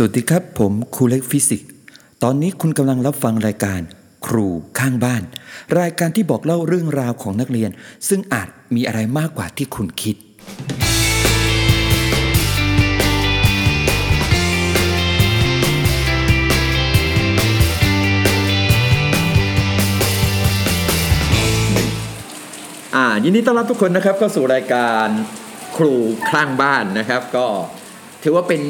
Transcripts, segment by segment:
สวัสดีครับ ผมครูเล็กฟิสิกส์ ตอนนี้คุณกำลังรับฟังรายการ ครูข้างบ้าน รายการที่บอกเล่าเรื่องราวของนักเรียน ซึ่งอาจมีอะไรมากกว่าที่คุณคิด อ่ายินดีต้อนรับทุกคนนะครับเข้าสู่รายการครูข้างบ้านนะครับ ก็ถือว่าเป็น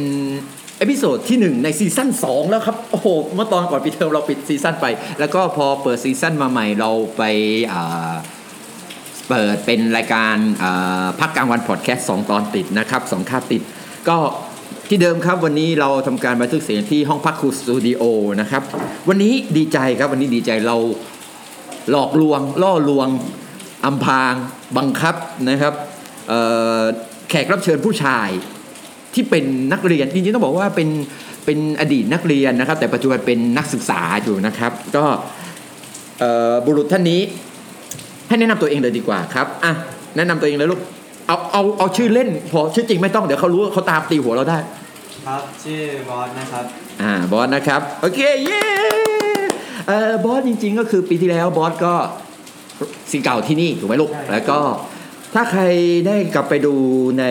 episode ที่ 1 ในซีซั่น2 แล้วครับ โอ้โห เมื่อตอนก่อนปิดเทอมเราปิดซีซั่นไป แล้วก็พอเปิดซีซั่นมาใหม่เราไปเปิดเป็นรายการพักกลางวันพอดแคสต์สองตอนติดนะครับสองคาบติด ก็ที่เดิมครับวันนี้เราทำการบันทึกเสียงที่ห้องพักครูสตูดิโอนะครับ วันนี้ดีใจครับวันนี้ดีใจเราหลอกลวง ล่อลวงอำพาง บังคับนะครับแขกรับเชิญผู้ชาย ที่เป็นนักเรียนจริงๆต้องบอกว่าเป็นเป็นอดีตนักเรียนนะครับ แต่ปัจจุบันเป็นนักศึกษาอยู่นะครับ ก็เอ่อบุรุษท่านนี้ให้แนะนำตัวเองเลยดีกว่าครับอะแนะนำตัวเองเลยลูกเอาเอาเอาชื่อเล่นพอชื่อจริงไม่ต้องเดี๋ยวเขารู้เขาตามตีหัวเราได้ ครับชื่อบอสนะครับอ่าบอสนะครับโอเคเย้เอ่อบอสจริง ๆ ก็คือปีที่แล้วบอสก็ศิษย์เก่าที่นี่ถูกไหมลูกใช่แล้วก็ถ้าใครได้กลับไปดูใน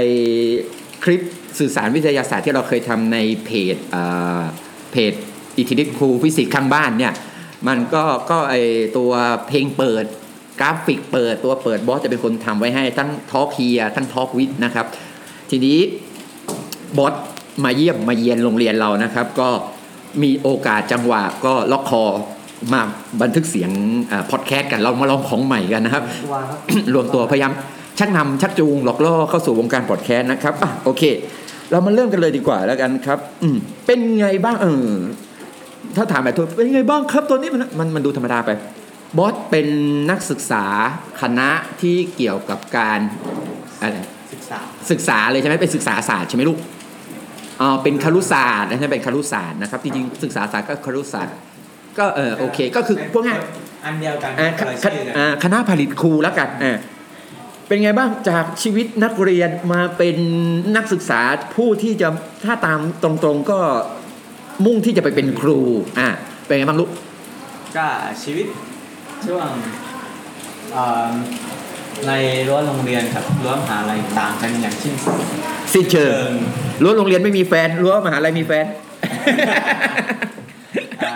คลิป สื่อสารวิทยาศาสตร์ที่เราเคยทำในเพจอ่าเพจอิทธิฤทธิ์ครูฟิสิกส์ข้างบ้านเนี่ยมันก็ก็ไอตัวเพลงเปิดกราฟิกเปิดตัวเปิดบอสจะเป็นคนทำไว้ให้ทั้ง talk เฮียทั้ง talk วิทย์นะครับ ทีนี้บอสมาเยี่ยมมาเยียนโรงเรียนเรานะครับ ก็มีโอกาสจังหวะก็ล็อกคอมาบันทึกเสียงพอดแคสต์กันเรามาลองของใหม่กันนะครับตัวครับรวมตัวพยายามชักนำชักจูงหลอกล่อเข้าสู่วงการพอดแคสต์นะครับอะโอเค เรามาเริ่มกันเลยดีกว่าแล้วกันครับ อืมเป็นไงบ้างเออถ้าถามแบบทั่วเป็นไงบ้างครับตัวนี้มันมันมันดูธรรมดาไปบอสเป็นนักศึกษาคณะที่เกี่ยวกับการอะไรศึกษาศึกษาเลยใช่ไหมเป็นศึกษาศาสตร์ใช่ไหมลูกอ๋อเป็นครุศาสตร์นะใช่เป็นครุศาสตร์นะครับจริงๆศึกษาศาสตร์ก็ครุศาสตร์ก็เออโอเค ก็คือพวกง่ายอันเดียวกันอ่าคนละคชื่อกันอ่าคณะผลิตครูแล้วกันอ่า เป็นไงบ้างจากชีวิตนักเรียนมาเป็นนักศึกษาผู้ที่จะถ้าตามตรงๆก็มุ่งที่จะไปเป็นครูอ่าเป็นไงบ้างลูกก็ชีวิตช่วงเอ่อในรั้วโรงเรียนกับรั้วมหาลัยต่างกันอย่างเช่นสิ้นเชิงเชิงรั้วโรงเรียนไม่มีแฟนรั้วมหาลัยมีแฟนอ่า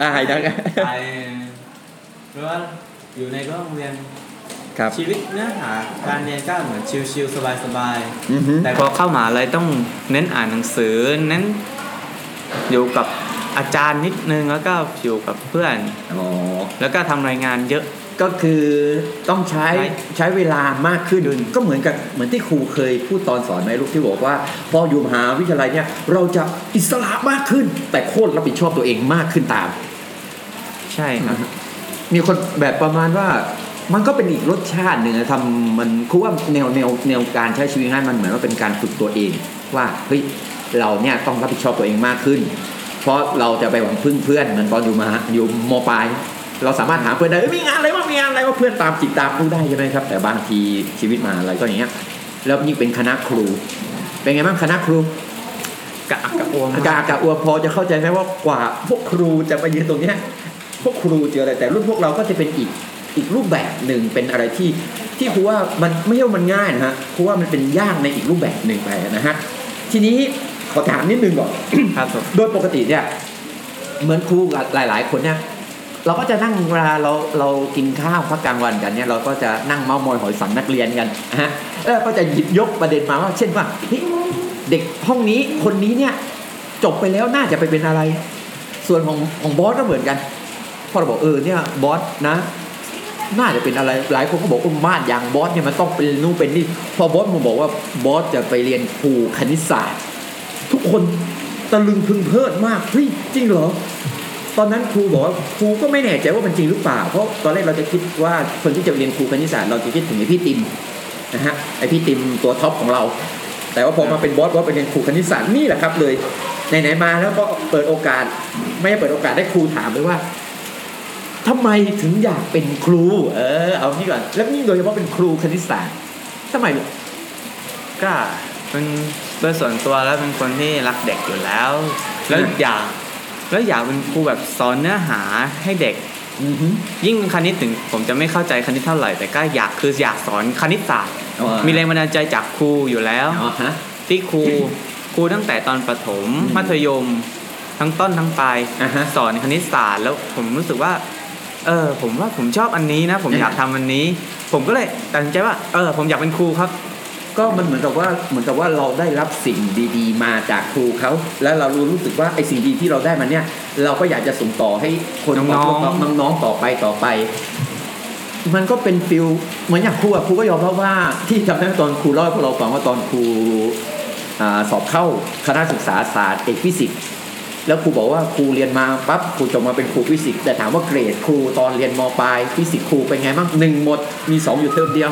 อ่านะไปรั้วอยู่ในรั้วโรงเรียน ครับชีวิตเนื้อหาการเรียนก็เหมือนชิลๆสบายอือฮึๆแต่พอเข้ามหาลัยต้องเน้นอ่านหนังสือเน้นอยู่กับอาจารย์นิดนึงแล้วก็อยู่กับเพื่อนอ๋อแล้วก็ทำรายงานเยอะก็คือต้องใช้ใช้ใช้เวลามากขึ้นก็เหมือนกับเหมือนที่ครูเคยพูดตอนสอนไหมลูกที่บอกว่า พออยู่มหาวิทยาลัยเนี่ยเราจะอิสระมากขึ้น แต่โคตรรับผิดชอบตัวเองมากขึ้นตาม ใช่ครับมีคนแบบประมาณว่า มันก็เป็นอีกรสชาติหนึ่งนะทำมันคือว่าแนวแนวแนวการใช้ชีวิตนั้นมันเหมือนว่าเป็นการฝึกตัวเอง ว่าเฮ้ยเราเนี่ยต้องรับผิดชอบตัวเองมากขึ้น เพราะเราจะไปหวังพึ่งเพื่อนเหมือนตอนอยู่มาอยู่มปลายเราสามารถหาเพื่อนได้เอ้ยมีงานอะไรวะมีงานอะไรวะเพื่อนตามจิตตามรู้ได้ใช่ไหมครับ แต่บางทีชีวิตมหาอะไรก็อย่างเงี้ยแล้วยิ่งเป็นคณะครู เป็นไงบ้างคณะครูกะอักกะอวงกากะอัวพอจะเข้าใจไหมว่ากว่าพวกครูจะไปยืนตรงเนี้ยพวกครูเจออะไรแต่รุ่นพวกเราก็จะเป็นอีก อีกรูปแบบหนึ่งเป็นอะไรที่ที่ครูว่ามันไม่ใช่ว่ามันง่ายนะฮะครูว่ามันเป็นยากในอีกรูปแบบหนึ่งไปนะฮะทีนี้ขอถามนิดนึงก่อนครับผมโดยปกติเนี่ยเหมือนครูกับหลาย ๆ คนเนี่ยเราก็จะนั่งเวลาเราเรากินข้าวพักกลางวันกันเนี่ยเราก็จะนั่งเมาส์มอยหอยสังนักเรียนกันนะฮะแล้วก็จะหยิบยกประเด็นมาว่า เช่นว่าเฮ้ยเด็กห้องนี้คนนี้เนี่ยจบไปแล้วน่าจะไปเป็นอะไร ส่วนของของบอสก็เหมือนกันพอเราบอกเออเนี่ยบอสนะ น่าจะเป็นอะไรหลายคนก็บอกว่ามาดอย่างบอสเนี่ยมันต้องเป็นนู่นเป็นนี่พอบอสมาบอกว่าบอสจะไปเรียนครูคณิตศาสตร์ ทุกคนตะลึงพรึงเพริดมากเฮ้ยจริงเหรอตอนนั้นครูบอกว่าครูก็ไม่แน่ใจว่ามันจริงหรือเปล่า เพราะตอนแรกเราจะคิดว่าคนที่จะเรียนครูคณิตศาสตร์เราจะคิดถึงไอพี่ติมนะฮะไอพี่ติมตัวท็อปของเรา แต่ว่าพอมาเป็นบอสบอสไปเรียนครูคณิตศาสตร์นี่แหละครับเลยไหนๆมาแล้วก็เปิดโอกาส ไม่เปิดโอกาสให้ครูถามเลยว่า ทำไมถึงอยากเป็นครู เออ เอานี่ก่อน แล้วนี่โดยเฉพาะเป็นครูคณิตศาสตร์ทำไมลูกก็เป็นโดยส่วนตัวแล้วเป็นคนที่รักเด็กอยู่แล้ว แล้วอยากแล้วอยากเป็นครูแบบสอนเนื้อหาให้เด็กอือฮึยิ่งคณิตถึงผมจะไม่เข้าใจคณิตเท่าไหร่ แต่ก็อยากคืออยากสอนคณิตศาสตร์อ๋อมีแรงบันดาลใจจากครูอยู่แล้วอ๋อฮะที่ครูครูตั้งแต่ตอนประถมอืมมัธยม ทั้งต้นทั้งปลายอ่าฮะสอนคณิตศาสตร์แล้วผมรู้สึกว่า เออผมว่าผมชอบอันนี้นะ ผมอืมอยากทำอันนี้ ผมก็เลยตัดสินใจว่าเออผมอยากเป็นครูครับ ก็มันเหมือนกับว่าเหมือนกับว่าเราได้รับสิ่งดี ๆ มาจากครูเขาแล้วเรารู้รู้สึกว่าไอ้สิ่งดีที่เราได้มาเนี่ย เราก็อยากจะส่งต่อให้คนน้องๆน้องๆต่อไปต่อไปมันก็เป็นฟิลเหมือนอย่างครูอะครูก็ยอมรับว่าที่จำได้ตอนครูเล่าให้พวกเราฟังว่าตอนครูอ่าสอบเข้าคณะศึกษาศาสตร์เอกฟิสิกส์ แล้วครูบอกว่าครูเรียนมาปั๊บครูจบมาเป็นครูฟิสิกส์แต่ถามว่าเกรดครูตอนเรียนมปลายฟิสิกส์ครูเป็นไงบ้างหนึ่งหมดมีสองอยู่เทอมเดียว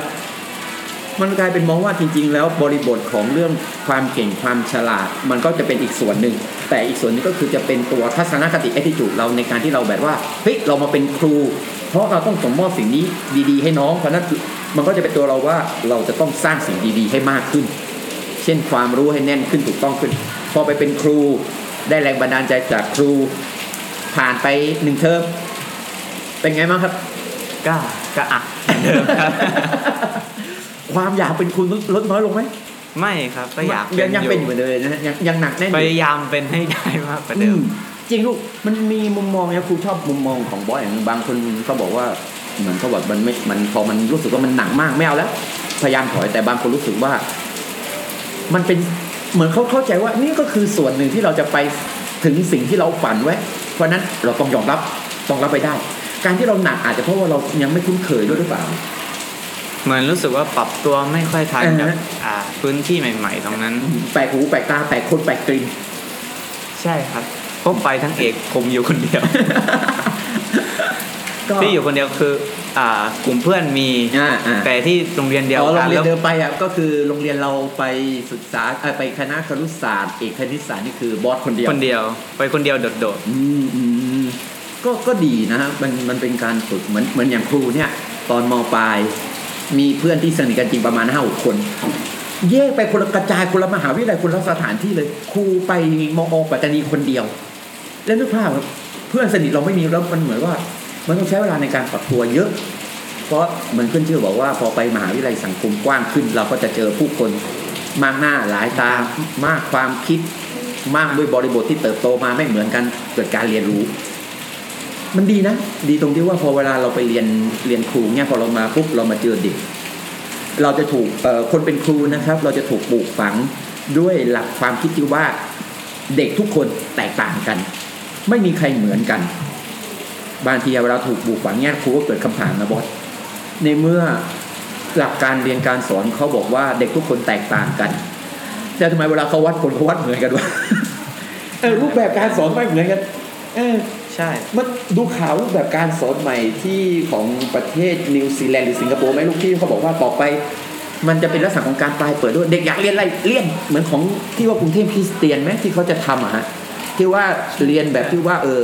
มันกลายเป็นมองว่าจริง ๆ แล้วบริบทของเรื่องความเก่งความฉลาด มันก็จะเป็นอีกส่วนหนึ่ง แต่อีกส่วนนึงก็คือจะเป็นตัวทัศนคติ attitude เราในการที่เราแบบว่าเฮ้ยเรามาเป็นครู เพราะเราต้องส่งมอบสิ่งนี้ดีๆ ให้น้องเพราะนั้นมันก็จะเป็นตัวเราว่าเราจะต้องสร้างสิ่งดีๆ ให้มากขึ้น เช่นความรู้ให้แน่นขึ้นถูกต้องขึ้น พอไปเป็นครู ได้แรงบันดาลใจจากครูผ่านไปหนึ่งเทอมเป็นไงบ้างครับก็ก็อะเหมือนเดิมครับ ความอยากเป็นครูลดน้อยลงไหมไม่ครับก็อยากยังยังเป็นอยู่เหมือนเดิมเลยนะยังยังหนักแน่นอพยู่ยายามเป็นให้ได้มากกว่าเดิอืมมจริงลูกมันมีมุมมองนะครูชอบมุมมองของบอสอย่างหนึ่งบางคนเขาบอกว่าเหมือนเขาบอกมันไม่มันพอมันรู้สึกว่ามันหนักมากไม่เอาแล้ว พยายามถอยแต่บางคนรู้สึกว่า มันเป็น เหมือนเขาเข้าใจว่านี่ก็คือส่วนหนึ่งที่เราจะไปถึงสิ่งที่เราฝันไว้ เพราะฉะนั้นเราต้องยอมรับต้องรับไปได้ การที่เราหนักอาจจะเพราะว่าเรายังไม่คุ้นเคยด้วยหรือเปล่าเหมือนรู้สึกว่าปรับตัวไม่ค่อยทันเออกับอ่าพื้นที่ใหม่ ๆ ตรงนั้น แปลกหูแปลกตาแปลกคนแปลกกลิ่นใช่ครับเพราะไปทั้งเอกผมอยู่คนเดียวก็ที่อยู่คนเดียวคือ อ่ากลุ่มเพื่อนมีอ่าอ่า แต่ที่โรงเรียนเดียวอ๋อโรกังนเรียนแล้วเดิมไปอะก็คือโรงเรียนเราไปศึกษาเอ่อไปคณะครุศาสตร์เอกคณิตศาสตร์นี่คือบอสคนเดียวคนเดียว ไปคนเดียวโดด อืมอืมอืมก็ก็ดีนะฮะมันมันเป็นการฝึกเหมือนเหมือนอย่างครูเนี่ย ตอนมปลาย มีเพื่อนที่สนิทกันจริงประมาณห้าหกคน แยกไปคนละกระจายคนละมหาวิทยาลัยคนละสถานที่เลยครูไปมอปัตตานีคนเดียว แล้วนึกภาพครับเพื่อนสนิทเราไม่มีแล้วมันเหมือนว่า มันต้องใช้เวลาในการปรับตัวเยอะ เพราะเหมือนขึ้นชื่อบอกว่าพอไปมหาวิทยาลัยสังคมกว้างขึ้น เราก็จะเจอผู้คนมากหน้าหลายตามากความคิดมากด้วยบริบทที่เติบโตมาไม่เหมือนกันเกิดการเรียนรู้ มันดีนะ ดีตรงที่ว่าพอเวลาเราไปเรียนเรียนครูเนี่ยพอเรามาปุ๊บเรามาเจอเด็ก เราจะถูกคนเป็นครูนะครับ เราจะถูกปลูกฝังด้วยหลักความคิดที่ว่าเด็กทุกคนแตกต่างกัน ไม่มีใครเหมือนกัน บางทีเวลาถูกปลูกฝังเนี่ยครูก็เกิดคำถามนะบอสในเมื่อหลักการเรียนการสอนเขาบอกว่าเด็กทุกคนแตกต่างกัน แต่ทำไมเวลาเขาวัดคนเขาวัดเหมือนกันวะเออรูปแบบการสอนไม่เหมือนกัน เออๆใช่ มันดูข่าวรูปแบบการสอนใหม่ที่ของประเทศนิวซีแลนด์หรือสิงคโปร์ไหมลูกที่เขาบอกว่าต่อไป มันจะเป็นลักษณะของการปลายเปิดด้วยเด็กอยากเรียนอะไรเรียนเหมือนของที่ว่ากรุงเทพคริสเตียนไหมที่เขาจะทำอะฮะที่ว่าเรียนแบบที่ว่าเออ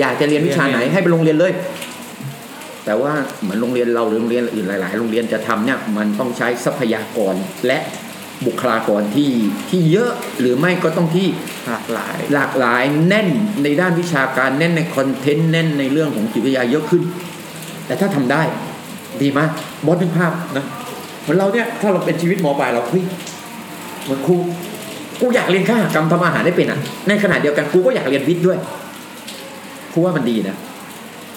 อยากจะเรียนวิชาไหนให้ไปโรงเรียนเลย แต่ว่าเหมือนโรงเรียนเราหรือโรงเรียนอื่นหลาย ๆ โรงเรียนจะทำเนี่ยมันต้องใช้ทรัพยากรและบุคลากรที่ที่เยอะหรือไม่ก็ต้องที่หลากหลาย หลากหลายแน่นในด้านวิชาการแน่นในคอนเทนต์แน่นในเรื่องของจิตวิทยาเยอะขึ้น แต่ถ้าทำได้ดีมากบอสนึกภาพนะเหมือนเราเนี่ยถ้าเราเป็นชีวิตหมอปลายเราเฮ้ยเหมือนครูกูอยากเรียนข้ากรรมทำอาหารได้เป็นอะในขณะเดียวกันกูก็อยากเรียนวิทย์ด้วย ครูว่ามันดีนะ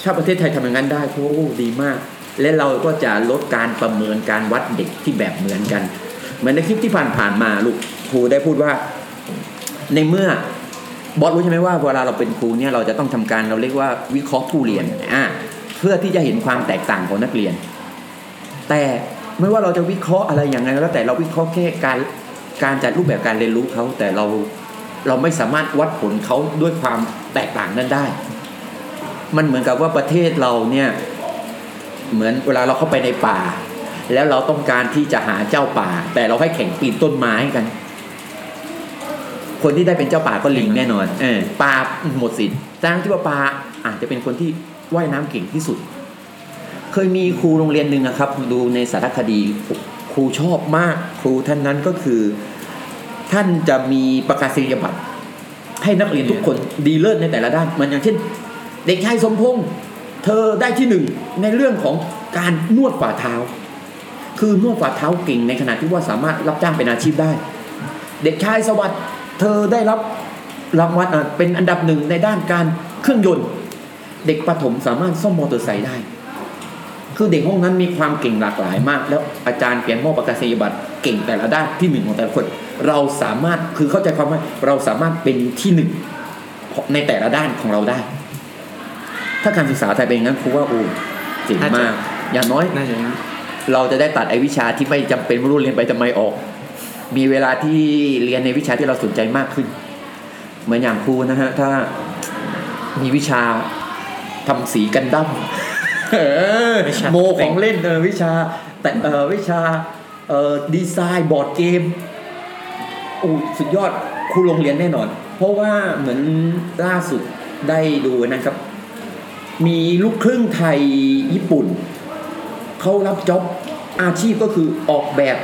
ถ้าประเทศไทยทำอย่างนั้นได้ครูว่าดีมาก และเราก็จะลดการประเมินการวัดเด็กที่แบบเหมือนกัน เหมือนในคลิปที่ผ่านๆมาลูกครูได้พูดว่า ในเมื่อบอสรู้ใช่ไหมว่าเวลาเราเป็นครูเนี่ยเราจะต้องทำการเราเรียกว่าวิเคราะห์ผู้เรียนอ่าเพื่อที่จะเห็นความแตกต่างของนักเรียน แต่ไม่ว่าเราจะวิเคราะห์อะไรอย่างไรก็แล้วแต่เราวิเคราะห์แค่การการจัดรูปแบบการเรียนรู้เขาแต่เราเราไม่สามารถวัดผลเขาด้วยความแตกต่างนั้นได้ มันเหมือนกับว่าประเทศเราเนี่ยเหมือนเวลาเราเข้าไปในป่า แล้วเราต้องการที่จะหาเจ้าป่า แต่เราให้แข่งปีนต้นไม้กัน คนที่ได้เป็นเจ้าป่าก็ลิงแน่นอนเออปลาหมดสิทธิ์ทั้งที่ว่าปลาอาจจะเป็นคนที่ว่ายน้ำเก่งที่สุด เคยมีครูโรงเรียนหนึ่งอะครับ ดูในสารคดีครูชอบมาก ครูท่านนั้นก็คือ ท่านจะมีประกาศนียบัตรให้นักเรียนทุกคนดีเลิศในแต่ละด้าน มันอย่างเช่น เด็กชายสมพงษ์เธอได้ที่หนึ่งในเรื่องของการนวดฝ่าเท้า คือนวดฝ่าเท้าเก่งในขณะที่ว่าสามารถรับจ้างเป็นอาชีพได้ เด็กชายสวัสดิ์เธอได้รับรางวัลเป็นอันดับหนึ่งในด้านการเครื่องยนต์ เด็กประถมสามารถซ่อมมอเตอร์ไซค์ได้ คือเด็กห้องนั้นมีความเก่งหลากหลายมาก แล้วอาจารย์เปลี่ยนมอบประกาศนียบัตรเก่งแต่ละด้านที่หนึ่งของแต่ละคน เราสามารถคือเข้าใจความว่าเราสามารถเป็นที่หนึ่งในแต่ละด้านของเราได้ ถ้าการศึกษาไทยเป็นอย่างนั้นครูว่าโอ้เจ๋งมาก อย่างน้อย น่าจะเราจะได้ตัดไอ้วิชาที่ไม่จำเป็นไม่รู้เรียนไปทำไมออก มีเวลาที่เรียนในวิชาที่เราสนใจมากขึ้น เหมือนอย่างครูนะฮะ ถ้ามีวิชาทำสีกันดั้มเออวิชาโมของเล่นเออวิชา แต่เออวิชาเออดีไซน์บอร์ดเกมโอ้สุดยอดครูโรงเรียนแน่นอน เพราะว่าเหมือนล่าสุดได้ดูนะครับ มีลูกครึ่งไทยญี่ปุ่น เขารับจ็อบอาชีพก็คือออกแบบ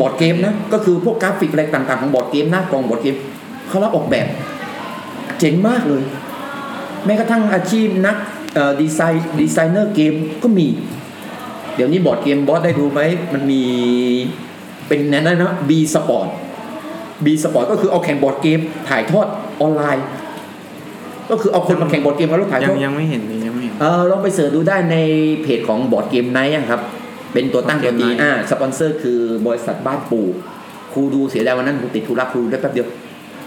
บอร์ดเกมนะ ก็คือพวกกราฟิกอะไรต่าง ๆ ของบอร์ดเกมหน้ากล่องบอร์ดเกมเขารับออกแบบ เจ๋งมากเลย แม้กระทั่งอาชีพนักดีไซน์ดีไซเนอร์เกมก็มี เดี๋ยวนี้บอร์ดเกมบอสได้ดูไหมมันมีเป็นนั่นนะบีสปอร์ตบีสปอร์ตก็คือเอาแข่งบอร์ดเกมถ่ายทอดออนไลน์ ก็คือเอาคนมาแข่งบอร์ดเกมแล้วถ่ายยัทงอดยังไม่เห็นเลยยังไม่เห็น เออลองไปเสิร์ชดูได้ในเพจของบอร์ดเกมไนท์ครับ เป็นตัวตั้ง Board ตัว Game ตี Night อ่าสปอนเซอร์คือบริษัทบ้านปู่ครูดูเสียดายวันนั้นครูติดธุระครูได้แป๊บเดียว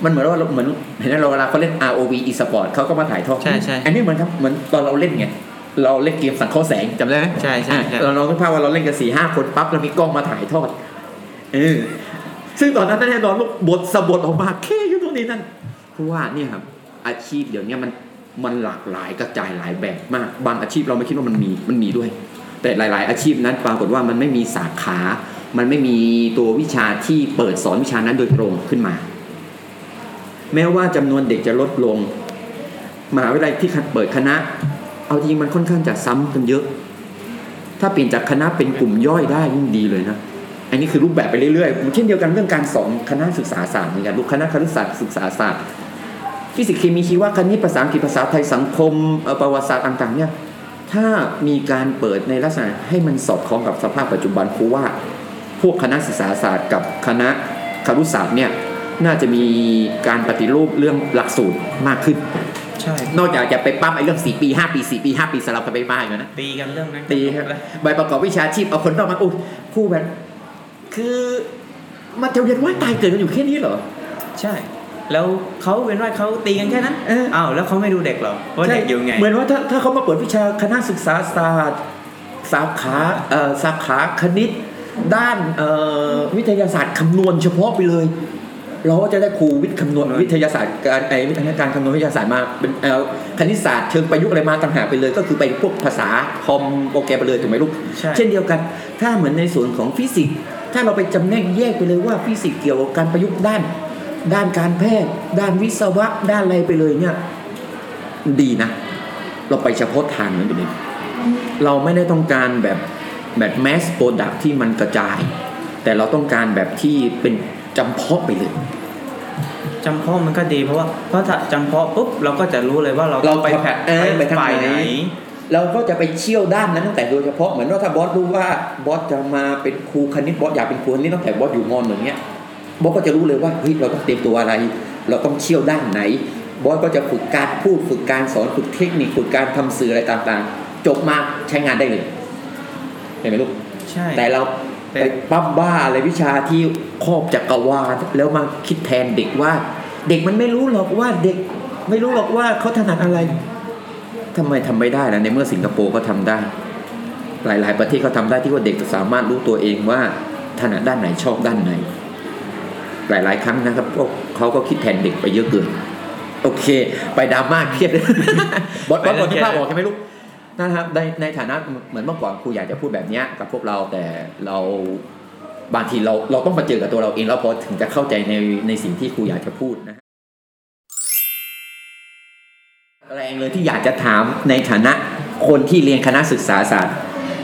มันเหมือนว่าเราเหมือนเห็นไหมเราเวลาเขาเล่น ROV e-sport เขาก็มาถ่ายทอดใช่ใช่ อันนี้เหมือนครับเหมือนตอนเราเล่นไงเราเล่นเกมสังเคราะห์แสงจำได้ไหม ใช่ใช่ใช่ อะเราลองนึกภาพว่าเราเล่นกันสี่ห้าคนปั๊บแล้วมีกล้องมาถ่ายทอดเออซึ่งตอนนั้นแน่นอนลูกบทสะบทออกมาแค่อยู่ตรงนี้นั่นเพราะว่าเนี่ยครับ อาชีพเดี๋ยวนี้มันมันหลากหลายกระจายหลายแบบมาก บางอาชีพเราไม่คิดว่ามันมีมันมีด้วย แต่หลาย ๆ อาชีพนั้นปรากฏว่ามันไม่มีสาขา มันไม่มีตัววิชาที่เปิดสอนวิชานั้นโดยตรงขึ้นมา แม้ว่าจำนวนเด็กจะลดลงมหาวิทยาลัยที่เปิดคณะ เอาจริงมันค่อนข้างจะซ้ำกันเยอะ ถ้าเปลี่ยนจากคณะเป็นกลุ่มย่อยได้ยิ่งดีเลยนะอันนี้คือรูปแบบไปเรื่อยๆเช่นเดียวกันเรื่องการสอนคณะศึกษาศาสตร์เหมือนกันลูกคณะครุศาสตร์ศึกษาศาสตร์ ฟิสิกส์เคมีชีวะคณิตภาษาอังกฤษภาษาไทยสังคมเอ่อประวัติศาสตร์ต่าง ๆ เนี่ยถ้ามีการเปิดในลักษณะให้มันสอดคล้องกับสภาพปัจจุบันครูว่า พวกคณะศึกษาศาสตร์กับคณะครุศาสตร์เนี่ยน่าจะมีการปฏิรูปเรื่องหลักสูตรมากขึ้นใช่ นอกจากจะไปปั๊มไอ้เรื่อง4ปี5ปี4ปี5ปีสลับกันไปมาอยู่นะตีกันเรื่องนั้นตีครับใบประกอบวิชาชีพเอาคนนอกมาอุ้ยครู่แบบคือมันจะเรียนว่ายตายเกิดกันอยู่แค่นี้เหรอ ใช่ แล้วเขาเป็นว่าเขาตีกันแค่นั้นเอออ้าวแล้วเขาไม่ดูเด็กเหรอว่าเด็กอยู่ไงเหมือนว่าถ้าถ้าเขามาเปิดวิชาคณะศึกษาศาสตร์สาขาเอ่อสาขาคณิต ด้านเอ่อวิทยาศาสตร์คำนวณเฉพาะไปเลย เราก็จะได้ครูวิทย์คำนวณคำนวณวิทยาศาสตร์การไอ้วิทยาการคำนวณวิทยาศาสตร์มาเป็นเอ่อคณิตศาสตร์เชิงประยุกต์อะไรมาต่างหากไปเลย ก็คือไปพวกภาษาคอมโปรแกรมไปเลยถูกไหมลูกใช่เช่นเดียวกัน ถ้าเหมือนในส่วนของฟิสิกส์ถ้าเราไปจำแนกแยกไปเลยว่าฟิสิกส์เกี่ยวกับการประยุกต์ด้าน ด้านการแพทย์ ด้านวิศวะ ด้านอะไรไปเลยเนี่ย ดีนะ เราไปเฉพาะทางนั้นไปเลยเราไม่ได้ต้องการแบบแบบ mass product ที่มันกระจาย แต่เราต้องการแบบที่เป็นจำเพาะไปเลยจำเพาะมันก็ดีเพราะว่าเพราะถ้าจำเพาะปุ๊บเราก็จะรู้เลยว่าเราเราไปไปเออไปทางฝ่ายไหนไหนเราก็จะไปเชี่ยวด้านนั้นตั้งแต่โดยเฉพาะเหมือนว่าถ้าบอสรู้ว่าบอสจะมาเป็นครูคณิตบอสอยากเป็นครูคณิตตั้งแต่บอสอยู่มอนอย่างเงี้ย บอสก็จะรู้เลยว่าเฮ้ยเราต้องเตรียมตัวอะไร เราต้องเชี่ยวด้านไหน บอสก็จะฝึกการพูดฝึกการสอนฝึกเทคนิคฝึกการทำสื่ออะไรต่างๆ จบมาใช้งานได้เลยเห็นไหมลูกใช่แต่เราแต่ไปปั๊บบ้าอะไรวิชาที่ครอบจักรวาลแล้วมาคิดแทนเด็กว่า เด็กมันไม่รู้หรอกว่าเด็กไม่รู้หรอกว่าเขาถนัดอะไรทำไมทำไม่ได้ล่ะในเมื่อสิงคโปร์ก็ทำได้ หลาย ๆ ประเทศเขาทำได้ที่ว่าเด็กจะสามารถรู้ตัวเองว่าถนัดด้านไหนชอบด้านไหน หลาย ๆ ครั้งนะครับพวกเขาก็คิดแทนเด็กไปเยอะเกินโอเค ไปดราม่าเครียดบอสบอสบอสนึกภาพออกใช่ไหมลูกนะครับในในฐานะเหมือนเมื่อก่อนครูอยากจะพูดแบบเนี้ยกับพวกเราแต่เราบางทีเราเราต้องมาเจอกับตัวเราเองแล้วพอถึงจะเข้าใจในในสิ่งที่ครูอยากจะพูดนะฮะแรงเลยที่อยากจะถามในฐานะคนที่เรียนคณะศึกษาศาสตร์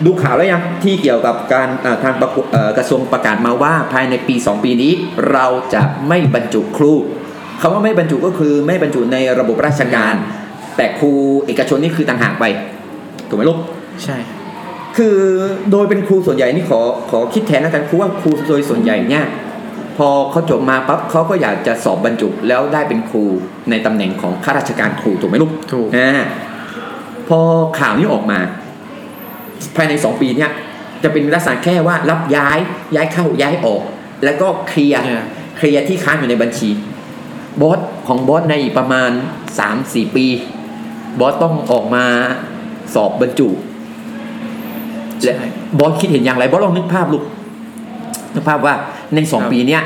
ดูข่าวแล้วยังที่เกี่ยวกับการอ่าทางประกวเอ่อกระทรวงประกาศมาว่าภายในปี 2 ปีนี้เราจะไม่บรรจุครูคำว่าไม่บรรจุก็คือไม่บรรจุในระบบราชการ แต่ครูเอกชนนี่คือต่างหากไปถูกไหมลูกใช่ คือโดยเป็นครูส่วนใหญ่นี่ขอขอคิดแทนแล้วกันครูว่าครูโดยส่วนใหญ่เนี่ยพอเขาจบมาปั๊บเขาก็อยากจะสอบบรรจุแล้วได้เป็นครูในตำแหน่งของข้าราชการครูถูกไหมลูกถูกอ่าพอข่าวนี้ออกมา ภายในสองปีเนี่ยจะเป็นลักษณะแค่ว่ารับย้ายย้ายเข้าย้ายออก แล้วก็เคลียร์ Yeah. เคลียร์ที่ค้างอยู่ในบัญชีบอสของบอสในอีกประมาณ 3-4 ปีบอสต้องออกมาสอบบรรจุและใช่บอสคิดเห็นอย่างไรบอสลองนึกภาพลูกนึกภาพว่าในสองครับปีเนี้ย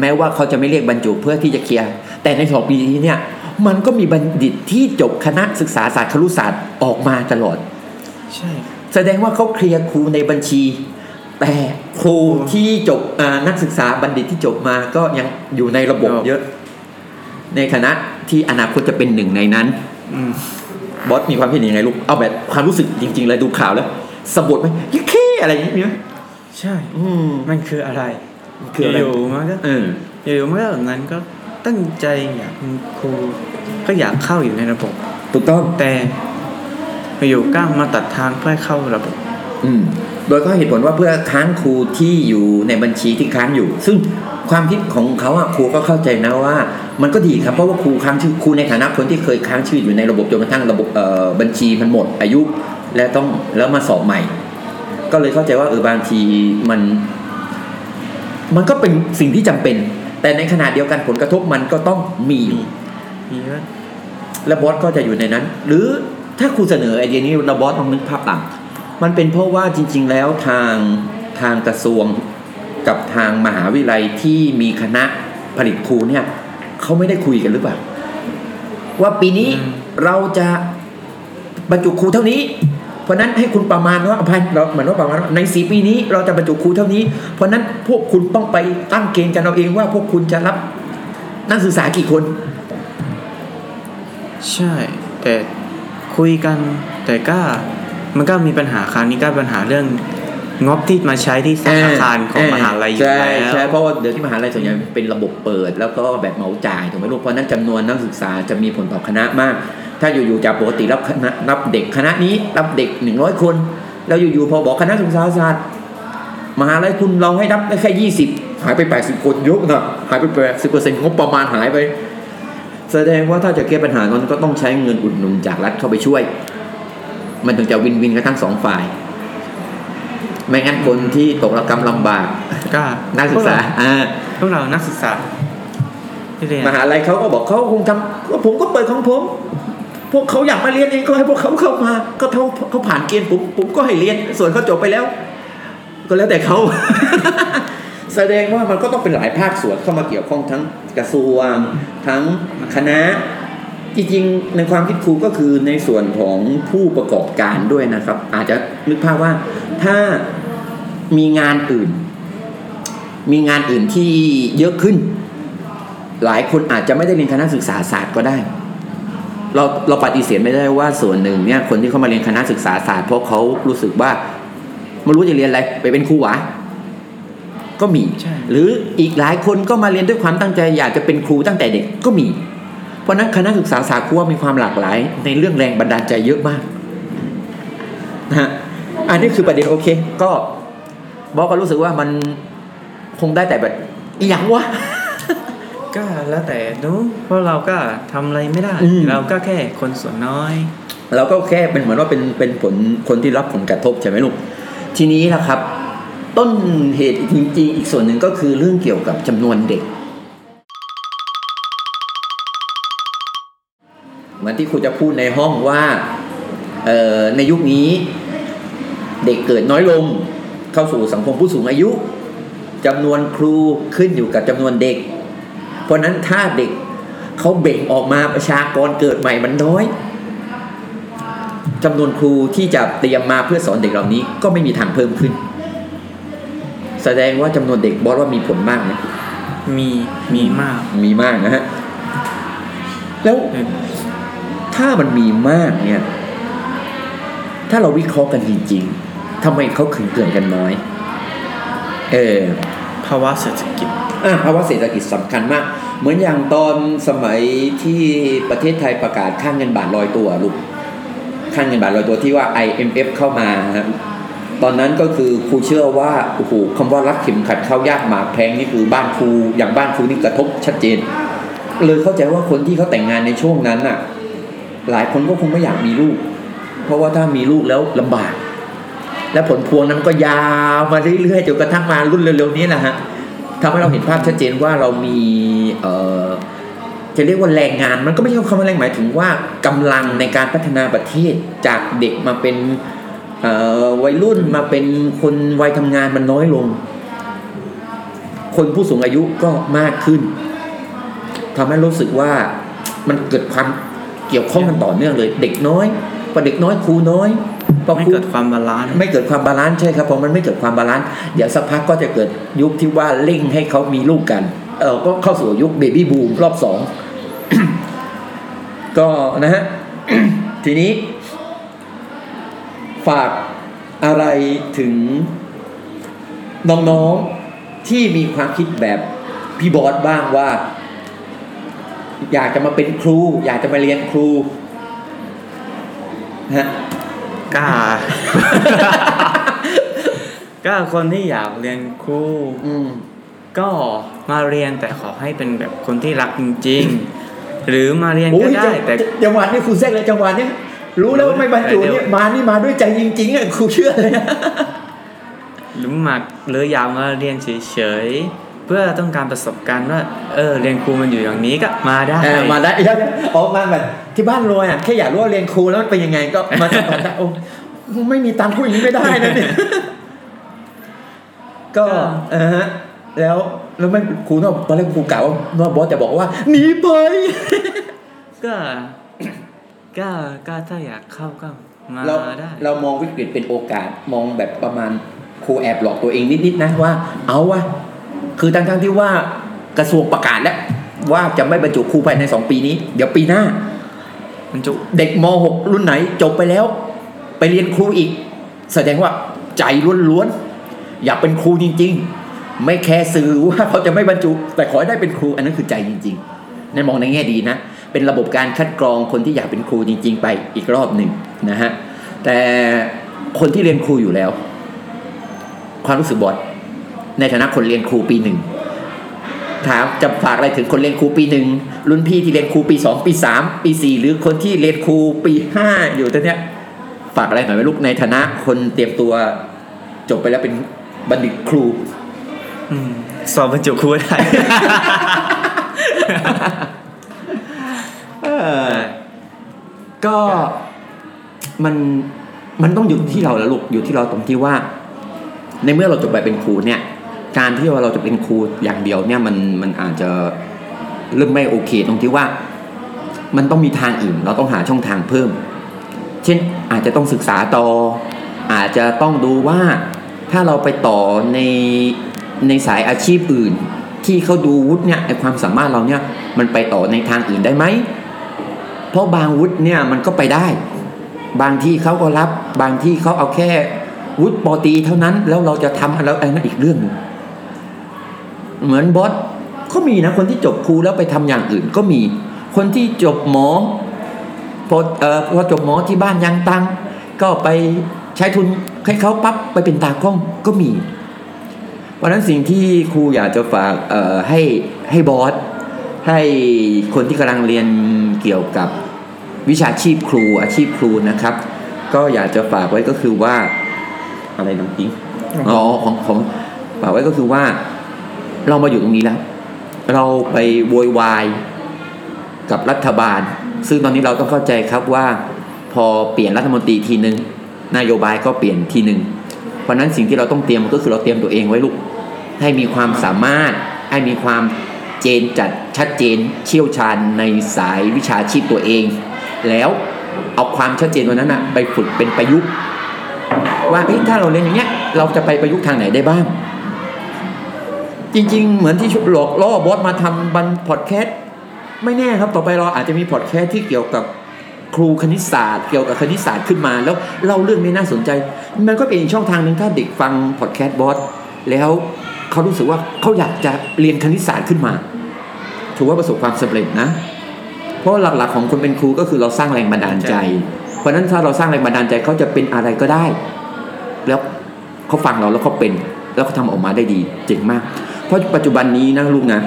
แม้ว่าเขาจะไม่เรียกบรรจุเพื่อที่จะเคลียร์แต่ในสองปีนี้เนี่ย มันก็มีบัณฑิตที่จบคณะศึกษาศาสตร์ครุศาสตร์ออกมาตลอด ใช่ แสดงว่าเขาเคลียร์ครูในบัญชี แต่ครูที่จบอ่านักศึกษาบัณฑิตที่จบมาก็ยังอยู่ในระบบครับเยอะ ในคณะที่อนาคตจะเป็นหนึ่งในนั้นอืมบอสมีความคิดเห็นยังไงลูกเอาแบบความรู้สึกจริง ๆ เลยดูข่าวแล้วสะบดไหมยิ่แค่อะไรอย่างนี้มีไหมใช่ อืมมันคืออะไรคืออะไรอยู่ๆมันก็เอออยู่ๆมันก็แบบนั้นก็ตั้งใจอยากเป็นครูก็อยากเข้าอยู่ในระบบถูกต้องแต่ อยู่ๆก้าวมาตัดทางเพื่อให้เข้าระบบอืมโดยก็เหตุผลว่าเพื่อค้างครูที่อยู่ในบัญชีที่ค้างอยู่ ซึ่งความคิดของเขาอะครูก็เข้าใจนะว่า มันก็ดีครับเพราะว่าครูค้างชื่อครูในฐานะคนที่เคยค้างชื่ออยู่ในระบบจนกระทั่งระบบเอ่อบัญชีมันหมดอายุแล้วต้องแล้วมาสอบใหม่ ก็เลยเข้าใจว่าเออบางทีมัน มันก็เป็นสิ่งที่จำเป็น แต่ในขณะเดียวกันผลกระทบมันก็ต้องมีอยู่มีว่าและบอสก็จะอยู่ในนั้น หรือ ถ้าครูเสนอไอเดียนี้เราบอสต้องนึกภาพตามมันเป็นเพราะว่าจริง ๆ แล้วทางทางกระทรวงกับทางมหาวิทยาลัยที่มีคณะผลิตครูเนี่ยเขาไม่ได้คุยกันหรือเปล่า ว่าปีนี้เราจะบรรจุครูเท่านี้ เพราะฉะนั้นให้คุณประมาณว่าอภัยเราเหมือนว่าประมาณว่าในสีปีนี้เราจะบรรจุครูเท่านี้ เพราะฉะนั้นพวกคุณต้องไปตั้งเกณฑ์กันเอาเองว่าพวกคุณจะรับนักศึกษากี่คน ใช่ แต่ คุยกัน แต่ก็มันก็มีปัญหาคราวนี้ก็ปัญหาเรื่องงบที่มาใช้ที่สร้างอาคารของมหาลัยอยู่ใช่แล้วใช่เพราะว่าเดี๋ยวที่มหาลัยส่วนใหญ่เป็นระบบเปิด แล้วก็แบบเหมาจ่ายถูกไหมลูกเพราะฉะนั้นจำนวนนักศึกษาจะมีผลต่อคณะมาก ถ้าอยู่ๆจากปกติรับคณะรับเด็กคณะนี้รับเด็กหนึ่งร้อยคน แล้วอยู่ๆพอบอกคณะศึกษาศาสตร์มหาลัยคุณเราให้รับได้แค่ยี่สิบหายไปแปดสิบคนเยอะนะหายไปแปดสิบเปอร์เซ็นต์งบประมาณหายไป แสดงว่าถ้าจะแก้ปัญหานั้นก็ต้องใช้เงินอุดหนุนจากรัฐเข้าไปช่วย มันถึงจะวินวินกันทั้งสองฝ่าย ไม่งั้นคนที่ตกระกำลำบากก็นักศึกษาอ่าพวกเรานักศึกษาที่เรียนมหาลัยเขาก็บอกเขาคงทำก็ผมก็เปิดของผม พวกเขาอยากมาเรียนเองก็ให้พวกเขาเข้ามา ก็เขาเขาผ่านเกณฑ์ผมผมก็ให้เรียนส่วนเขาจบไปแล้ว ก็แล้วแต่เขา แสดงว่ามันก็ต้องเป็นหลายภาคส่วนเข้ามาเกี่ยวข้องทั้งกระทรวง ทั้งคณะจริงๆในความคิดครูก็คือในส่วนของผู้ประกอบการด้วยนะครับ อาจจะนึกภาพว่าถ้ามีงานอื่น มีงานอื่นที่เยอะขึ้น หลายคนอาจจะไม่ได้เรียนคณะศึกษาศาสตร์ก็ได้ เราเราปฏิเสธไม่ได้ว่าส่วนหนึ่งเนี่ยคนที่เข้ามาเรียนคณะศึกษาศาสตร์เพราะเขารู้สึกว่าไม่รู้จะเรียนอะไรไปเป็นครูวะ ก็มีใช่หรืออีกหลายคนก็มาเรียนด้วยความตั้งใจอยากจะเป็นครูตั้งแต่เด็กก็มี เพราะฉะนั้นคณะศึกษาศาสตร์ครูว่ามีความหลากหลาย ในเรื่องแรงบันดาลใจเยอะมากนะฮะอันนี้คือประเด็นโอเค ก็บอกก็รู้สึกว่ามันคงได้แต่แบบอหย่างวะก็แล้วแต่หนู้เพราะเราก็ทำอะไรไม่ได้อืมเราก็แค่คนส่วนน้อย เราก็แค่เป็นเหมือนว่าเป็นเป็นผลคนที่รับผลกระทบใช่ไหมลูกทีนี้นะครับ ต้นเหตุจริง ๆ อีกส่วนหนึ่งก็คือเรื่องเกี่ยวกับจำนวนเด็ก เหมือนที่ครูจะพูดในห้องว่าเออในยุคนี้เด็กเกิดน้อยลงเข้าสู่สังคมผู้สูงอายุจำนวนครูขึ้นอยู่กับจำนวนเด็ก เพราะฉะนั้นถ้าเด็กเขาเบ่งออกมาประชากรเกิดใหม่มันน้อยจำนวนครูที่จะเตรียมมาเพื่อสอนเด็กเหล่านี้ก็ไม่มีทางเพิ่มขึ้น แสดงว่าจำนวนเด็กบอสว่ามีผลมากไหมมีมีมาก มีมากนะฮะ แล้วถ้ามันมีมากเนี่ย ถ้าเราวิเคราะห์กันจริงทำไมเขาขึงเกินกันน้อย เออภาวะเศรษฐกิจอะภาวะเศรษฐกิจสำคัญมาก เหมือนอย่างตอนสมัยที่ประเทศไทยประกาศค่างเงินบาทลอยตัวลูกค่างเงินบาทลอยตัวที่ว่า IMF เข้ามาฮะ ตอนนั้นก็คือครูเชื่อว่าโอ้โหคำว่ารักเข็มขัดเข้ายากหมากแพงนี่คือบ้านครูอย่างบ้านครูนี่กระทบชัดเจน เลยเข้าใจว่าคนที่เขาแต่งงานในช่วงนั้นน่ะ หลายคนก็คงไม่อยากมีลูก เพราะว่าถ้ามีลูกแล้วลำบาก และผลพวงนั้นก็ยาวมาเรื่อยๆจนกระทั่งมารุ่นเร็วๆนี้แหละฮะทำให้เราเห็นภาพชัดเจนว่าเรามีเอ่อจะเรียกว่าแรงงานมันก็ไม่ใช่คำว่าแรงหมายถึงว่ากำลังในการพัฒนาประเทศจากเด็กมาเป็น วัยรุ่นมาเป็นคนวัยทำงานมันน้อยลง คนผู้สูงอายุก็มากขึ้นทำให้รู้สึกว่ามันเกิดความเกี่ยวข้องกันต่อเนื่องเลย เด็กน้อยพอเด็กน้อยครูน้อยพอไม่ครูเกิดความ balance ไม่เกิดความ balance ใช่ครับเพราะมันไม่เกิดความ balance เดี๋ยวสักพักก็จะเกิดยุคที่ว่าเร่งให้เขามีลูกกัน เออก็เข้าสู่ยุคเบบี้บูมรอบสองก็นะฮะทีนี้ ฝากอะไรถึงน้องๆที่มีความคิดแบบพี่บอสบ้างว่า อยากจะมาเป็นครู อยากจะมาเรียนครูฮะกล้า ก็คนที่อยากเรียนครูอืมก็มาเรียนแต่ขอให้เป็นแบบคนที่รักจริง ๆ หรือมาเรียนโอ้ก็ยได้แต่ จังหวะนี้ครูแทรกเลยจังหวะนี้ รู้แล้วว่าไม่บรรจุเดี๋เนี่ยยวมานี่มาด้วยใจจริงๆอะครูเชื่อเลยนะหรือมาหรืออยากมาเรียนเฉยๆเพื่อต้องการประสบการณ์ว่าเออเรียนครูมันอยู่อย่างนี้ก็มาได้เออมาได้ยังอ๋อมาแบบที่บ้านรวยอะแค่อยากรู้ว่าเรียนครูแล้วมันเป็นยังไงก็มาสมัครได้โอ้ไม่มีตังค์พูดอย่างนี้ไม่ได้นะเนี่ยก็เออฮะแล้วแล้วไม่ครูเนาะตอนแรกครูกล่าวว่าว่าบอสจะบอกว่าหนีไปก็ ก็ก็ถ้าอยากเข้าก็มาเราได้เรามองวิกฤตเป็นโอกาสมองแบบประมาณครูแอบหลอกตัวเองนิดๆนะว่า เอาวะคือทั้งๆที่ว่ากระทรวงประกาศแล้วว่าจะไม่บรรจุครูภายในสองปีนี้ เดี๋ยวปีหน้ามันจุเด็กม .6 รุ่นไหนจบไปแล้ว ไปเรียนครูอีก แสดงว่าใจล้วนๆอยากเป็นครูจริง ๆ ไม่แคร์สื่อว่าเขาจะไม่บรรจุ แต่ขอให้ได้เป็นครูอันนั้นคือใจจริงๆนั่นมองในแง่ดีนะ เป็นระบบการคัดกรองคนที่อยากเป็นครูจริง ๆ ไปอีกรอบหนึ่งนะฮะแต่คนที่เรียนครูอยู่แล้ว ความรู้สึกบอดในฐานะคนเรียนครูปีหนึ่งถามจะฝากอะไรถึงคนเรียนครูปีหนึ่งรุ่นพี่ที่เรียนครูปีสองปีสามปีสี่หรือคนที่เรียนครูปีห้าอยู่ตอนเนี้ยฝากอะไรหน่อยไหมลูกในฐานะคนเตรียมตัวจบไปแล้วเป็นบัณฑิตครูอืมสอบบรรจุครูได้ ก็มันมันต้องอยู่ที่เราแล้วลูกอยู่ที่เราตรงที่ว่า ในเมื่อเราจบไปเป็นครูเนี่ย การที่ว่าเราจะเป็นครูอย่างเดียวเนี่ยมันมันอาจจะเริ่มไม่โอเค ตรงที่ว่า มันต้องมีทางอื่น เราต้องหาช่องทางเพิ่ม เช่นอาจจะต้องศึกษาต่อ อาจจะต้องดูว่าถ้าเราไปต่อในในสายอาชีพอื่น ที่เขาดูวุฒิเนี่ยความสามารถเราเนี่ยมันไปต่อในทางอื่นได้ไหม เพราะบางวุฒิเนี่ยมันก็ไปได้ บางที่เขาก็รับ บางที่เขาเอาแค่วุฒิปอตีเท่านั้น แล้วเราจะทำอะไรนั่นอีกเรื่องนึงเหมือนบอสก็มีนะคนที่จบครูแล้วไปทำอย่างอื่นก็มี คนที่จบหมอพอเอ่อพอจบหมอที่บ้านยังตังก็ไปใช้ทุนให้เขาปั๊บไปเป็นตากล้องก็มี เพราะนั้นสิ่งที่ครูอยากจะฝากให้ให้บอสให้คนที่กำลังเรียน เกี่ยวกับวิชาชีพครูอาชีพครูนะครับ ก็อยากจะฝากไว้ก็คือว่าอะไรน้องอิงอ๋อของของฝากไว้ก็คือว่า เรามาอยู่ตรงนี้แล้ว เราไปโวยวายกับรัฐบาล ซึ่งตอนนี้เราต้องเข้าใจครับว่า พอเปลี่ยนรัฐมนตรีทีหนึ่งนโยบายก็เปลี่ยนทีหนึ่งเพราะฉะนั้นสิ่งที่เราต้องเตรียมก็คือเราเตรียมตัวเองไว้ลูกให้มีความสามารถให้มีความ เจนจัดชัดเจนเชี่ยวชาญในสายวิชาชีพตัวเอง แล้วเอาความชัดเจนตัวนั้นนะไปฝึกเป็นประยุกต์ ว่าถ้าเราเรียนอย่างเงี้ยเราจะไปประยุกต์ทางไหนได้บ้าง จริง ๆ เหมือนที่หลอกล่อบอสมาทำบันพอดแคสต์ไม่แน่ครับต่อไปเราอาจจะมีพอดแคสต์ที่เกี่ยวกับครูคณิตศาสตร์เกี่ยวกับคณิตศาสตร์ขึ้นมา แล้วเล่าเรื่องนี้น่าสนใจ มันก็เป็นช่องทางหนึ่งถ้าเด็กฟังพอดแคสต์บอสแล้ว เขารู้สึกว่าเขาอยากจะเรียนคณิตศาสตร์ขึ้นมา ถือว่าประสบความสำเร็จนะ เพราะหลักๆของคนเป็นครูก็คือเราสร้างแรงบันดาลใจ เพราะฉะนั้นถ้าเราสร้างแรงบันดาลใจเขาจะเป็นอะไรก็ได้ แล้วเขาฟังเราแล้วเขาเป็น แล้วเขาทำออกมาได้ดีเจ๋งมาก เพราะปัจจุบันนี้นะลูกนะ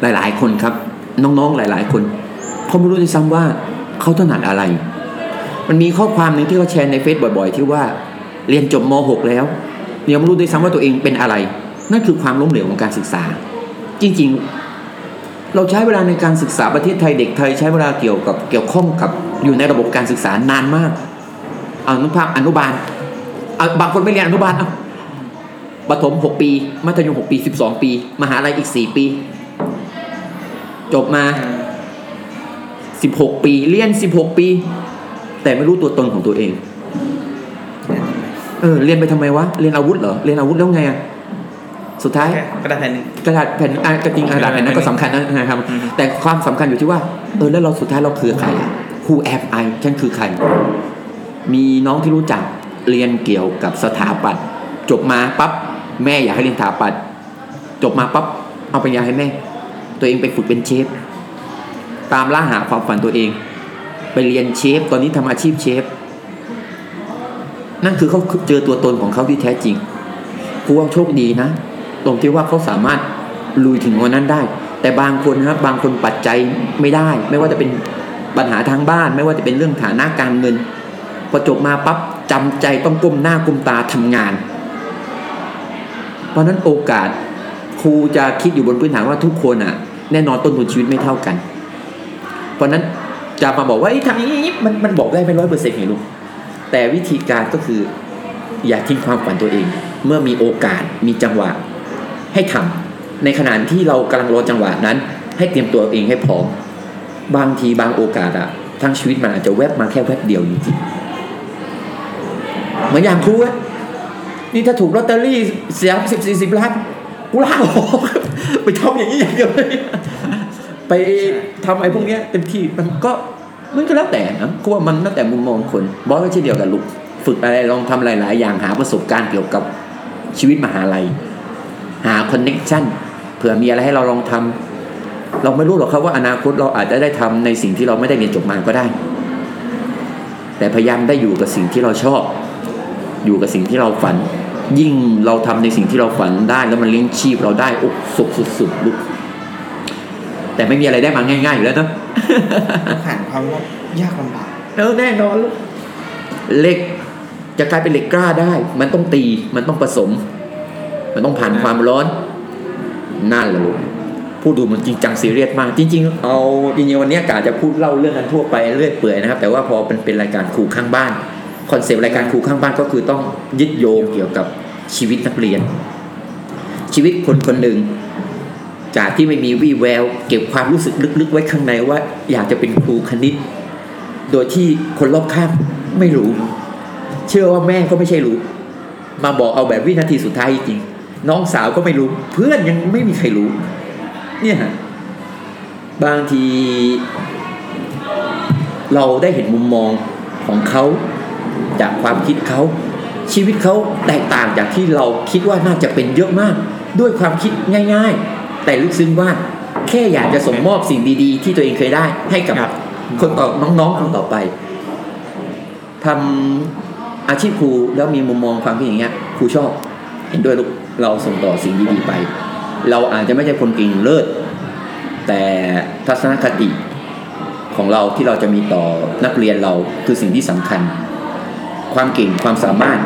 หลาย ๆ คนครับ น้องๆหลาย ๆ คนเขาไม่รู้ด้วยซ้ำว่าเขาถนัดอะไร มันมีข้อความหนึ่งที่เขาแชร์ในเฟซบ่อย ๆ ที่ว่าเรียนจบม .6 แล้วยังไม่รู้ด้วยซ้ำว่าตัวเองเป็นอะไร นั่นคือความล้มเหลวของการศึกษา จริงๆ เราใช้เวลาในการศึกษาประเทศไทยเด็กไทยใช้เวลาเกี่ยวกับเกี่ยวข้องกับอยู่ในระบบการศึกษานานมากเอานุภาพอนุบาลบางคนไม่เรียนอนุบาลเอาประถมหกปี มัธยมหกปีสิบสองปี มหาลัยอีกสี่ปี จบมาสิบหกปี เรียนสิบหกปี แต่ไม่รู้ตัวตนของตัวเอง เออ เรียนไปทำไมวะ เรียนอาวุธเหรอ เรียนอาวุธแล้วไงอะ สุดท้ายแค่กระดาษแผ่นหนึ่งกระดาษแผ่นอะกระจริงกระดาษแผ่นนั้นก็สำคัญนะครับอืมแต่ความสำคัญอยู่ที่ว่าเออแล้วเราสุดท้ายเราคือใครอะ Who am I ฉันคือใคร มีน้องที่รู้จักเรียนเกี่ยวกับสถาปัตย์จบมาปั๊บแม่อยากให้เรียนสถาปัตย์จบมาปั๊บเอาปริญญาให้แม่ ตัวเองไปฝึกเป็นเชฟตามล่าหาความฝันตัวเอง ไปเรียนเชฟ ตอนนี้ทำอาชีพเชฟ นั่นคือเขาเจอตัวตนของเขาที่แท้จริงครูว่าโชคดีนะ ตรงที่ว่าเขาสามารถลุยถึงวันนั้นได้ แต่บางคนนะครับบางคนปัจจัยไม่ได้ ไม่ว่าจะเป็นปัญหาทางบ้าน ไม่ว่าจะเป็นเรื่องฐานะการเงินพอจบมาปั๊บจำใจต้องก้มหน้าก้มตาทำงาน เพราะนั้นโอกาสครูจะคิดอยู่บนพื้นฐานว่าทุกคนอะ แน่นอนต้นทุนชีวิตไม่เท่ากัน เพราะนั้นจะมาบอกว่าทำอย่างนี้มันมันบอกได้ไม่ร้อยเปอร์เซ็นต์ไงลูกแต่วิธีการก็คือ อย่าทิ้งความฝันตัวเอง เมื่อมีโอกาสมีจังหวะ ให้ทำในขณะที่เรากำลังรอจังหวะนั้น ให้เตรียมตัวเองให้พร้อม บางทีบางโอกาสอะทั้งชีวิตมันอาจจะแวบมาแค่แวบเดียวจริงๆเหมือนอย่างครูอะนี่ถ้าถูกลอตเตอรี่เสียสิบสี่สิบล้านกูลาออกไปทำอย่างนี้อย่างเดียวเลยไปทำไอ้พวกเนี้ยเต็มที่มันก็มันก็แล้วแต่นะกูว่ามันแล้วแต่มุมมองคนบอสก็เช่นเดียวกันลูกฝึกอะไรลองทำหลาย ๆ อย่างหาประสบการณ์เกี่ยวกับชีวิตมหาลัย หาคอนเน็กชันเผื่อมีอะไรให้เราลองทำเราไม่รู้หรอกครับว่าอนาคตเราอาจจะได้ทำในสิ่งที่เราไม่ได้เรียนจบมาก็ได้ แต่พยายามได้อยู่กับสิ่งที่เราชอบ อยู่กับสิ่งที่เราฝัน ยิ่งเราทำในสิ่งที่เราฝันได้ แล้วมันเลี้ยงชีพเราได้โอ้สุขสุดๆลูกแต่ไม่มีอะไรได้มาง่ายๆอยู่แล้วเนอะผ่านความยากลำบากเออแน่นอนลูกเหล็กจะกลายเป็นเหล็กกล้าได้ มันต้องตีมันต้องผสม มันต้องผ่านความร้อนนั่นแหละลูกพูดดูมันจริงจังซีเรียสมาก จริง ๆ เอาจริงๆวันนี้กาจะพูดเล่าเรื่องนั้นทั่วไปเรื่อยเปื่อยนะครับ แต่ว่าพอเป็นเป็นรายการครูข้างบ้านคอนเซปต์รายการครูข้างบ้านก็คือต้องยึดโยงเกี่ยวกับชีวิตนักเรียน ชีวิตคนคนหนึ่งจากที่ไม่มีวี่แวว เก็บความรู้สึกลึกๆ ไว้ข้างในว่า อยากจะเป็นครูคณิต โดยที่คนรอบข้างไม่รู้ เชื่อว่าแม่ก็ไม่ใช่รู้ มาบอกเอาแบบวินาทีสุดท้ายจริงๆ น้องสาวก็ไม่รู้ เพื่อนยังไม่มีใครรู้ เนี่ยฮะบางที เราได้เห็นมุมมองของเขาจากความคิดเขา ชีวิตเขาแตกต่างจากที่เราคิดว่าน่าจะเป็นเยอะมาก ด้วยความคิดง่าย ๆ แต่ลึกซึ้งว่าแค่อยากจะส่งมอบสิ่งดีๆ ที่ตัวเองเคยได้ให้กับครับคนต่อน้องๆคนต่อไปทำอาชีพครูแล้วมีมุมมองความคิดอย่างเงี้ยครูชอบ เห็นด้วยลูก เราส่งต่อสิ่งดีๆไป เราอาจจะไม่ใช่คนเก่งเลิศแต่ทัศนคติของเราที่เราจะมีต่อนักเรียนเราคือสิ่งที่สำคัญ ความเก่งความสามารถ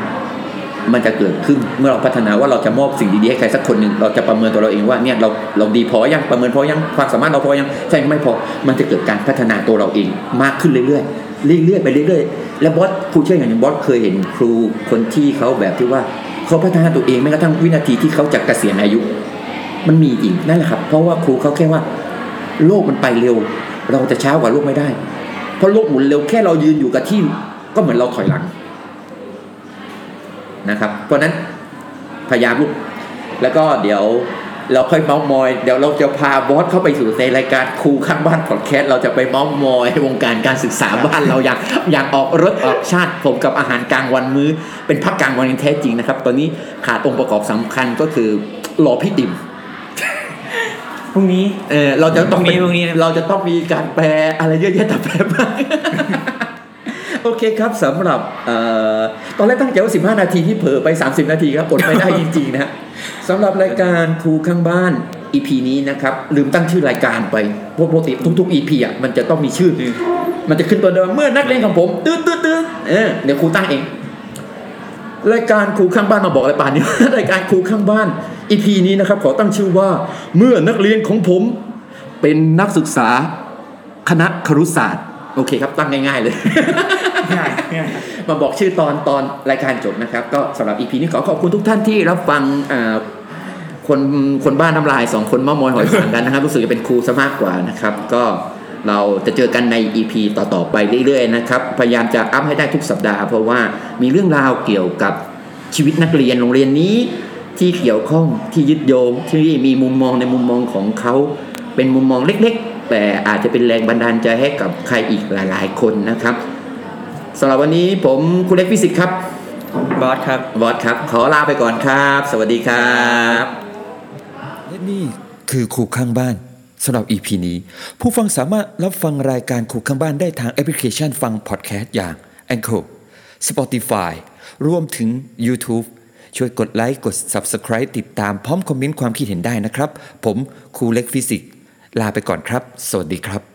มันจะเกิดขึ้นเมื่อเราพัฒนาว่าเราจะมอบสิ่งดีๆให้ใครสักคนหนึ่งเราจะประเมินตัวเราเองว่าเนี่ยเราเราดีพอยังประเมินพอยังความสามารถเราพอยังใช่ไม่พอมันจะเกิดการพัฒนาตัวเราเองมากขึ้นเรื่อยๆเรื่อยๆไปเรื่อยๆ แล้วบอสครูเชื่ออย่างบอสเคยเห็นครูคนที่เขาแบบที่ว่า เขาพัฒนาตัวเองแม้กระทั่งวินาทีที่เขาจะเกษียณอายุ มันมีจริงนั่นแหละครับ เพราะว่าครูเขาแค่ว่า โลกมันไปเร็ว เราจะช้ากว่าโลกไม่ได้ เพราะโลกหมุนเร็วแค่เรายืนอยู่กับที่ก็เหมือนเราถอยหลังนะครับ เพราะฉะนั้นพยายามลุกแล้วก็เดี๋ยว เราค่อยเมาส์มอย เดี๋ยวเราจะพาบอสเข้าไปสู่ในรายการครูข้างบ้านพอดแคสต์เราจะไปเมาส์มอย วงการการศึกษาบ้านเราอย่างอย่างออกรถออกชาติผมกับอาหารกลางวันมื้อ เป็นพักกลางวันอย่างแท้จริงนะครับ ตอนนี้ขาดองค์ประกอบสำคัญก็คือรอพี่ติ๋มพรุ่งนี้เออเราจะต้องพรุ่งนี้พรุ่งนี้เราจะต้องมีการแปลอะไรเยอะแยะแต่แปลมาก โอเคครับสำหรับอตอนแรกตั้งใจว่า 15 นาทีที่เผลอไป 30 นาทีครับอดไม่ได้จริงๆนะสำหรับรายการครูข้างบ้าน EP นี้นะครับ ลืมตั้งชื่อรายการไปพราะปกติทุกๆ EP อะมันจะต้องมีชื่อ มันจะขึ้นตัวเดิมเมื่อนักเรียนของผมตื้อตื้อตื้อเออเดี๋ยวครูตั้งเอง รายการครูข้างบ้านมาบอกอะไรป่านนี้รายการครูข้างบ้าน EP นี้นะครับ ขอตั้งชื่อว่าเมื่อนักเรียนของผม เป็นนักศึกษาคณะครุศาสตร์ โอเคครับตั้งง่ายๆเลยง่ายง่ายมาบอกชื่อตอนตอนรายการจบนะครับ ก็สำหรับ EP นี้ขอขอบคุณทุกท่านที่รับฟังอ่าคนคนบ้าน้ำลายสองคนเม้ามอยหอยสังข์กันนะครับรู้สึกจะเป็นครูซะมากกว่านะครับ ก็เราจะเจอกันใน EP ต่อๆไปเรื่อยๆนะครับพยายามจะอัพให้ได้ทุกสัปดาห์ เพราะว่ามีเรื่องราวเกี่ยวกับชีวิตนักเรียนโรงเรียนนี้ ที่เกี่ยวข้องที่ยึดโยงที่มีมุมมองในมุมมองของเขาเป็นมุมมองเล็กๆ แต่อาจจะเป็นแรงบันดาลใจให้กับใครอีกหลาย ๆ คนนะครับสำหรับวันนี้ผมครูเล็กฟิสิกส์ครับบอสครับบอสครับ ขอลาไปก่อนครับ สวัสดีครับและนี่คือครูข้างบ้านสำหรับ EP นี้ ผู้ฟังสามารถรับฟังรายการครูข้างบ้านได้ทางแอปพลิเคชันฟังพอดแคสต์อย่าง Anchor Spotify รวมถึง YouTube ช่วยกดไลค์กด Subscribe ติดตามพร้อมคอมเมนต์ความคิดเห็นได้นะครับ ผมครูเล็กฟิสิกส์ ลาไปก่อนครับ สวัสดีครับ